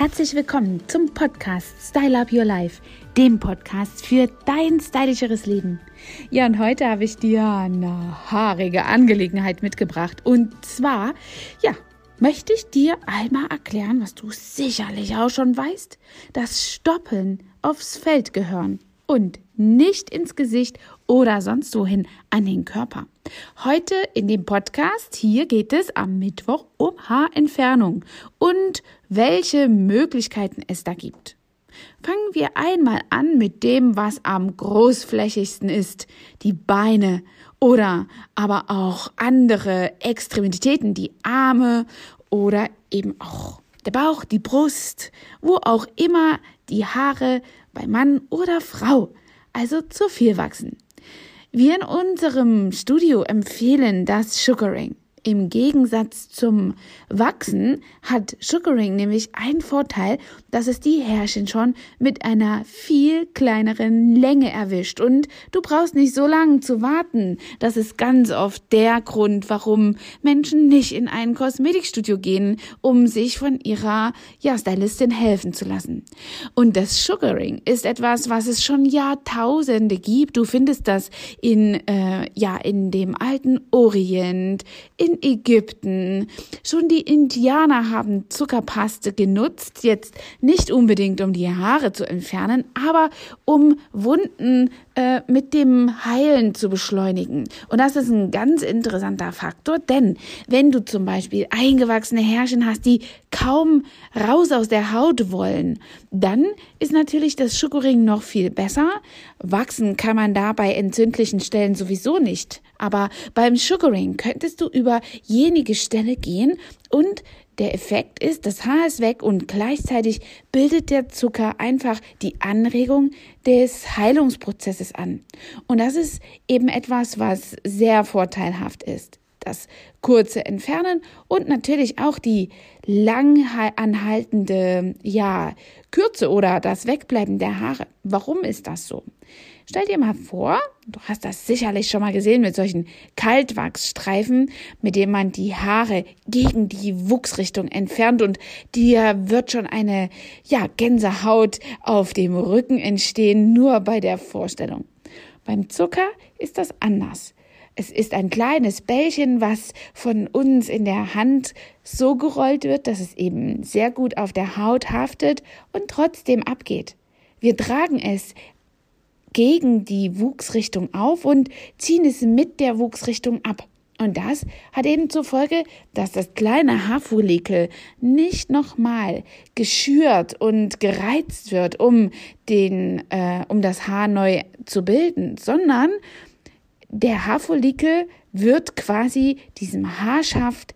Herzlich willkommen zum Podcast Style Up Your Life, dem Podcast für dein stylischeres Leben. Ja, und heute habe ich dir eine haarige Angelegenheit mitgebracht. Und zwar, ja, möchte ich dir einmal erklären, was du sicherlich auch schon weißt, dass Stoppeln aufs Feld gehören und nicht ins Gesicht oder sonst wohin an den Körper. Heute in dem Podcast hier geht es am Mittwoch um Haarentfernung und welche Möglichkeiten es da gibt. Fangen wir einmal an mit dem, was am großflächigsten ist, die Beine oder aber auch andere Extremitäten, die Arme oder eben auch der Bauch, die Brust, wo auch immer die Haare bei Mann oder Frau also zu viel wachsen. Wir in unserem Studio empfehlen das Sugaring. Im Gegensatz zum Wachsen hat Sugaring nämlich einen Vorteil, dass es die Härchen schon mit einer viel kleineren Länge erwischt und du brauchst nicht so lange zu warten. Das ist ganz oft der Grund, warum Menschen nicht in ein Kosmetikstudio gehen, um sich von ihrer ja, Stylistin helfen zu lassen. Und das Sugaring ist etwas, was es schon Jahrtausende gibt. Du findest das in äh, ja in dem alten Orient, in in Ägypten. Schon die Indianer haben Zuckerpaste genutzt, jetzt nicht unbedingt um die Haare zu entfernen, aber um Wunden äh, mit dem Heilen zu beschleunigen. Und das ist ein ganz interessanter Faktor, denn wenn du zum Beispiel eingewachsene Härchen hast, die kaum raus aus der Haut wollen, dann ist natürlich das Sugaring noch viel besser. Wachsen kann man da bei entzündlichen Stellen sowieso nicht. Aber beim Sugaring könntest du über jenige Stelle gehen und der Effekt ist, das Haar ist weg und gleichzeitig bildet der Zucker einfach die Anregung des Heilungsprozesses an. Und das ist eben etwas, was sehr vorteilhaft ist. Das kurze Entfernen und natürlich auch die lang anhaltende, ja, Kürze oder das Wegbleiben der Haare. Warum ist das so? Stell dir mal vor, du hast das sicherlich schon mal gesehen mit solchen Kaltwachsstreifen, mit denen man die Haare gegen die Wuchsrichtung entfernt und dir wird schon eine, ja, Gänsehaut auf dem Rücken entstehen, nur bei der Vorstellung. Beim Zucker ist das anders. Es ist ein kleines Bällchen, was von uns in der Hand so gerollt wird, dass es eben sehr gut auf der Haut haftet und trotzdem abgeht. Wir tragen es gegen die Wuchsrichtung auf und ziehen es mit der Wuchsrichtung ab. Und das hat eben zur Folge, dass das kleine Haarfollikel nicht nochmal geschürt und gereizt wird, um den, äh, um das Haar neu zu bilden, sondern der Haarfollikel wird quasi diesem Haarschaft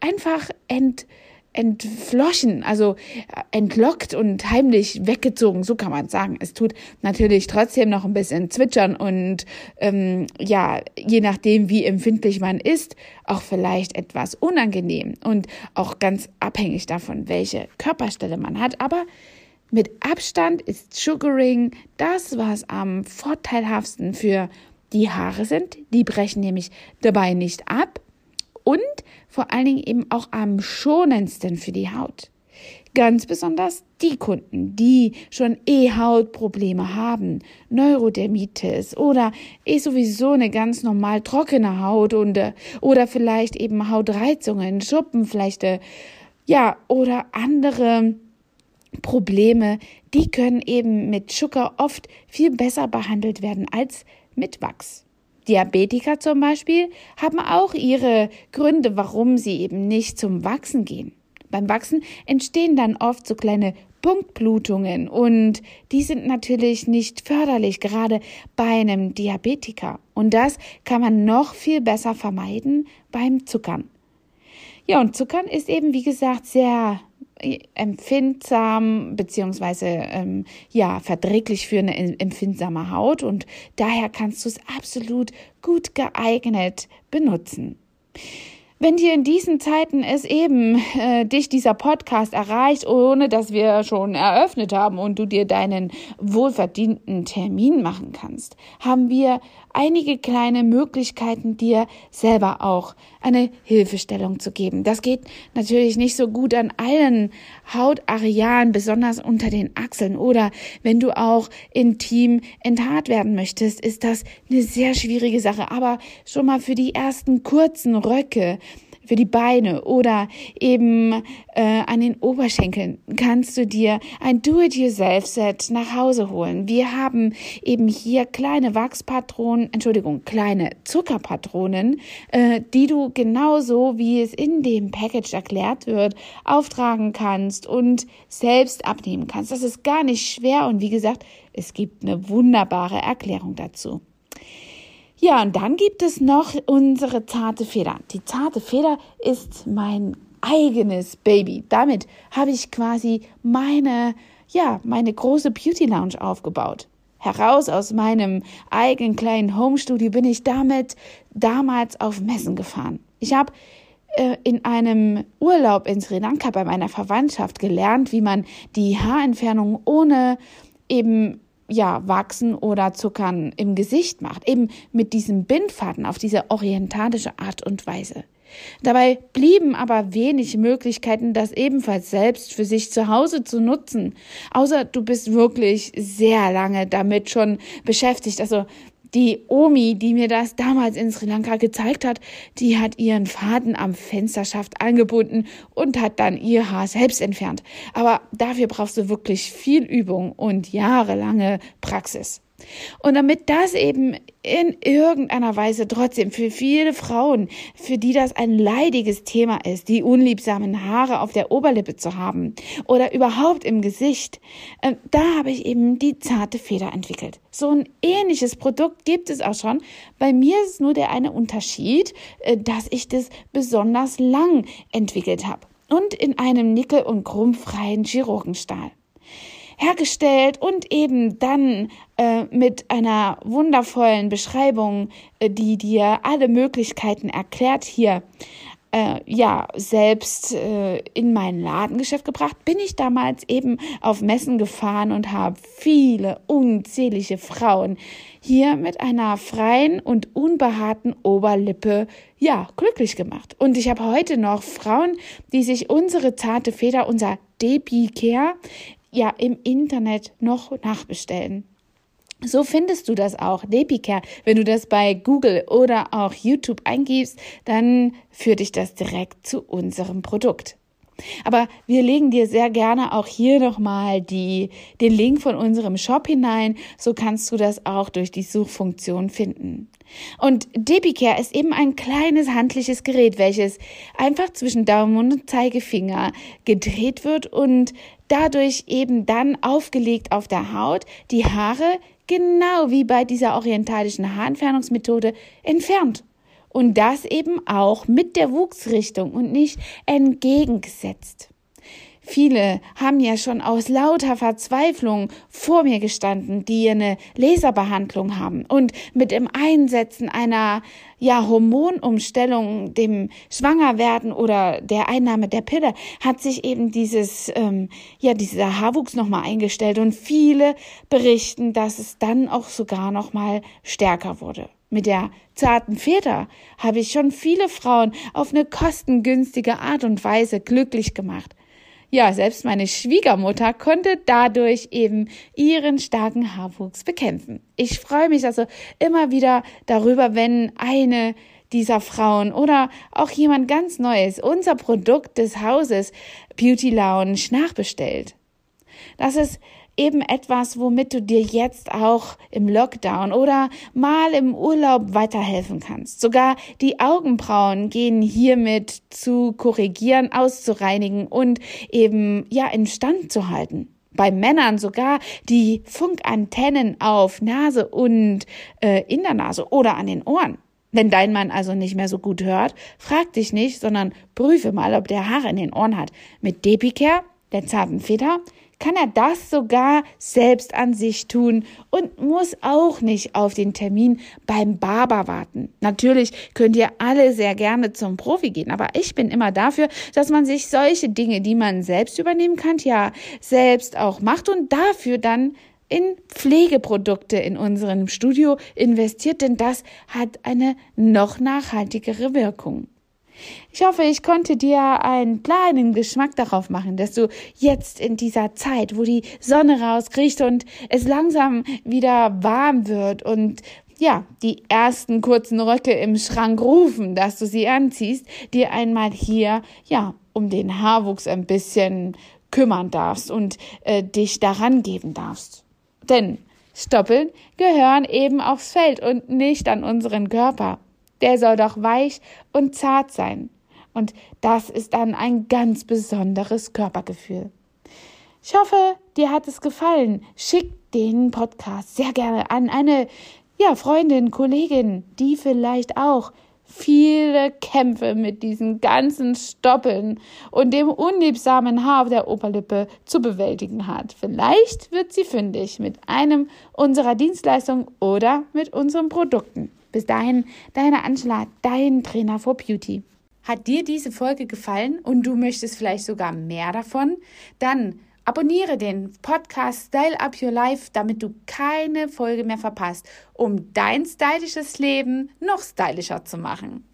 einfach ent, entfloschen, also äh, entlockt und heimlich weggezogen, so kann man sagen. Es tut natürlich trotzdem noch ein bisschen zwitschern und ähm, ja, je nachdem, wie empfindlich man ist, auch vielleicht etwas unangenehm und auch ganz abhängig davon, welche Körperstelle man hat. Aber mit Abstand ist Sugaring das, was am vorteilhaftesten für die Haare sind. Die brechen nämlich dabei nicht ab und vor allen Dingen eben auch am schonendsten für die Haut. Ganz besonders die Kunden, die schon eh Hautprobleme haben, Neurodermitis oder eh sowieso eine ganz normal trockene Haut und äh, oder vielleicht eben Hautreizungen, Schuppenflechte, ja, oder andere Probleme, die können eben mit Zucker oft viel besser behandelt werden als mit Wachs. Diabetiker zum Beispiel haben auch ihre Gründe, warum sie eben nicht zum Wachsen gehen. Beim Wachsen entstehen dann oft so kleine Punktblutungen und die sind natürlich nicht förderlich, gerade bei einem Diabetiker. Und das kann man noch viel besser vermeiden beim Zuckern. Ja, und Zuckern ist eben, wie gesagt, sehr empfindsam beziehungsweise ähm, ja verträglich für eine empfindsame Haut und daher kannst du es absolut gut geeignet benutzen. Wenn dir in diesen Zeiten es eben äh, dich dieser Podcast erreicht, ohne dass wir schon eröffnet haben und du dir deinen wohlverdienten Termin machen kannst, haben wir einige kleine Möglichkeiten, dir selber auch eine Hilfestellung zu geben. Das geht natürlich nicht so gut an allen Hautarealen, besonders unter den Achseln. Oder wenn du auch intim enthaart werden möchtest, ist das eine sehr schwierige Sache. Aber schon mal für die ersten kurzen Röcke, für die Beine oder eben äh, an den Oberschenkeln kannst du dir ein Do-it-yourself-Set nach Hause holen. Wir haben eben hier kleine Wachspatronen, Entschuldigung, kleine Zuckerpatronen, äh, die du genauso wie es in dem Package erklärt wird, auftragen kannst und selbst abnehmen kannst. Das ist gar nicht schwer und wie gesagt, es gibt eine wunderbare Erklärung dazu. Ja, und dann gibt es noch unsere zarte Feder. Die zarte Feder ist mein eigenes Baby. Damit habe ich quasi meine, ja, meine große Beauty Lounge aufgebaut. Heraus aus meinem eigenen kleinen Homestudio bin ich damit damals auf Messen gefahren. Ich habe äh, in einem Urlaub in Sri Lanka bei meiner Verwandtschaft gelernt, wie man die Haarentfernung ohne eben ja, Wachsen oder Zuckern im Gesicht macht, eben mit diesem Bindfaden auf diese orientalische Art und Weise. Dabei blieben aber wenig Möglichkeiten, das ebenfalls selbst für sich zu Hause zu nutzen. Außer du bist wirklich sehr lange damit schon beschäftigt. Also die Omi, die mir das damals in Sri Lanka gezeigt hat, die hat ihren Faden am Fensterschaft angebunden und hat dann ihr Haar selbst entfernt. Aber dafür brauchst du wirklich viel Übung und jahrelange Praxis. Und damit das eben in irgendeiner Weise trotzdem für viele Frauen, für die das ein leidiges Thema ist, die unliebsamen Haare auf der Oberlippe zu haben oder überhaupt im Gesicht, äh, da habe ich eben die zarte Feder entwickelt. So ein ähnliches Produkt gibt es auch schon. Bei mir ist nur der eine Unterschied, äh, dass ich das besonders lang entwickelt habe und in einem nickel- und chromfreien Chirurgenstahl hergestellt und eben dann äh, mit einer wundervollen Beschreibung, äh, die dir alle Möglichkeiten erklärt hier, äh, ja, selbst äh, in mein Ladengeschäft gebracht, bin ich damals eben auf Messen gefahren und habe viele unzählige Frauen hier mit einer freien und unbehaarten Oberlippe, ja, glücklich gemacht. Und ich habe heute noch Frauen, die sich unsere zarte Feder, unser Depi Care ja im Internet noch nachbestellen. So findest du das auch, Depicare. Wenn du das bei Google oder auch YouTube eingibst, dann führt dich das direkt zu unserem Produkt. Aber wir legen dir sehr gerne auch hier nochmal die, den Link von unserem Shop hinein. So kannst du das auch durch die Suchfunktion finden. Und Debicare ist eben ein kleines handliches Gerät, welches einfach zwischen Daumen und Zeigefinger gedreht wird und dadurch eben dann aufgelegt auf der Haut die Haare genau wie bei dieser orientalischen Haarentfernungsmethode entfernt. Und das eben auch mit der Wuchsrichtung und nicht entgegengesetzt. Viele haben ja schon aus lauter Verzweiflung vor mir gestanden, die eine Laserbehandlung haben und mit dem Einsetzen einer ja Hormonumstellung, dem Schwangerwerden oder der Einnahme der Pille hat sich eben dieses ähm, ja dieser Haarwuchs noch mal eingestellt und viele berichten, dass es dann auch sogar noch mal stärker wurde. Mit der zarten Feder habe ich schon viele Frauen auf eine kostengünstige Art und Weise glücklich gemacht ja, selbst meine Schwiegermutter konnte dadurch eben ihren starken Haarwuchs bekämpfen. Ich freue mich also immer wieder darüber, wenn eine dieser Frauen oder auch jemand ganz Neues unser Produkt des Hauses Beauty Lounge nachbestellt. Das ist eben etwas, womit du dir jetzt auch im Lockdown oder mal im Urlaub weiterhelfen kannst. Sogar die Augenbrauen gehen hiermit zu korrigieren, auszureinigen und eben ja instand zu halten bei Männern sogar die Funkantennen auf Nase und äh, in der Nase oder an den Ohren. Wenn dein Mann also nicht mehr so gut hört, frag dich nicht, sondern prüfe mal, ob der Haare in den Ohren hat. Mit Depicare der zarten Feder, kann er das sogar selbst an sich tun und muss auch nicht auf den Termin beim Barber warten. Natürlich könnt ihr alle sehr gerne zum Profi gehen, aber ich bin immer dafür, dass man sich solche Dinge, die man selbst übernehmen kann, ja, selbst auch macht und dafür dann in Pflegeprodukte in unserem Studio investiert, denn das hat eine noch nachhaltigere Wirkung. Ich hoffe, ich konnte dir einen kleinen Geschmack darauf machen, dass du jetzt in dieser Zeit, wo die Sonne rauskriecht und es langsam wieder warm wird und ja, die ersten kurzen Röcke im Schrank rufen, dass du sie anziehst, dir einmal hier, ja, um den Haarwuchs ein bisschen kümmern darfst und äh, dich daran geben darfst. Denn Stoppeln gehören eben aufs Feld und nicht an unseren Körper der soll doch weich und zart sein. Und das ist dann ein ganz besonderes Körpergefühl. Ich hoffe, dir hat es gefallen. Schick den Podcast sehr gerne an eine ja, Freundin, Kollegin, die vielleicht auch viele Kämpfe mit diesen ganzen Stoppeln und dem unliebsamen Haar auf der Oberlippe zu bewältigen hat. Vielleicht wird sie fündig mit einem unserer Dienstleistungen oder mit unseren Produkten. Bis dahin, deine Angela, dein Trainer for Beauty. Hat dir diese Folge gefallen und du möchtest vielleicht sogar mehr davon? Dann abonniere den Podcast Style Up Your Life, damit du keine Folge mehr verpasst, um dein stylisches Leben noch stylischer zu machen.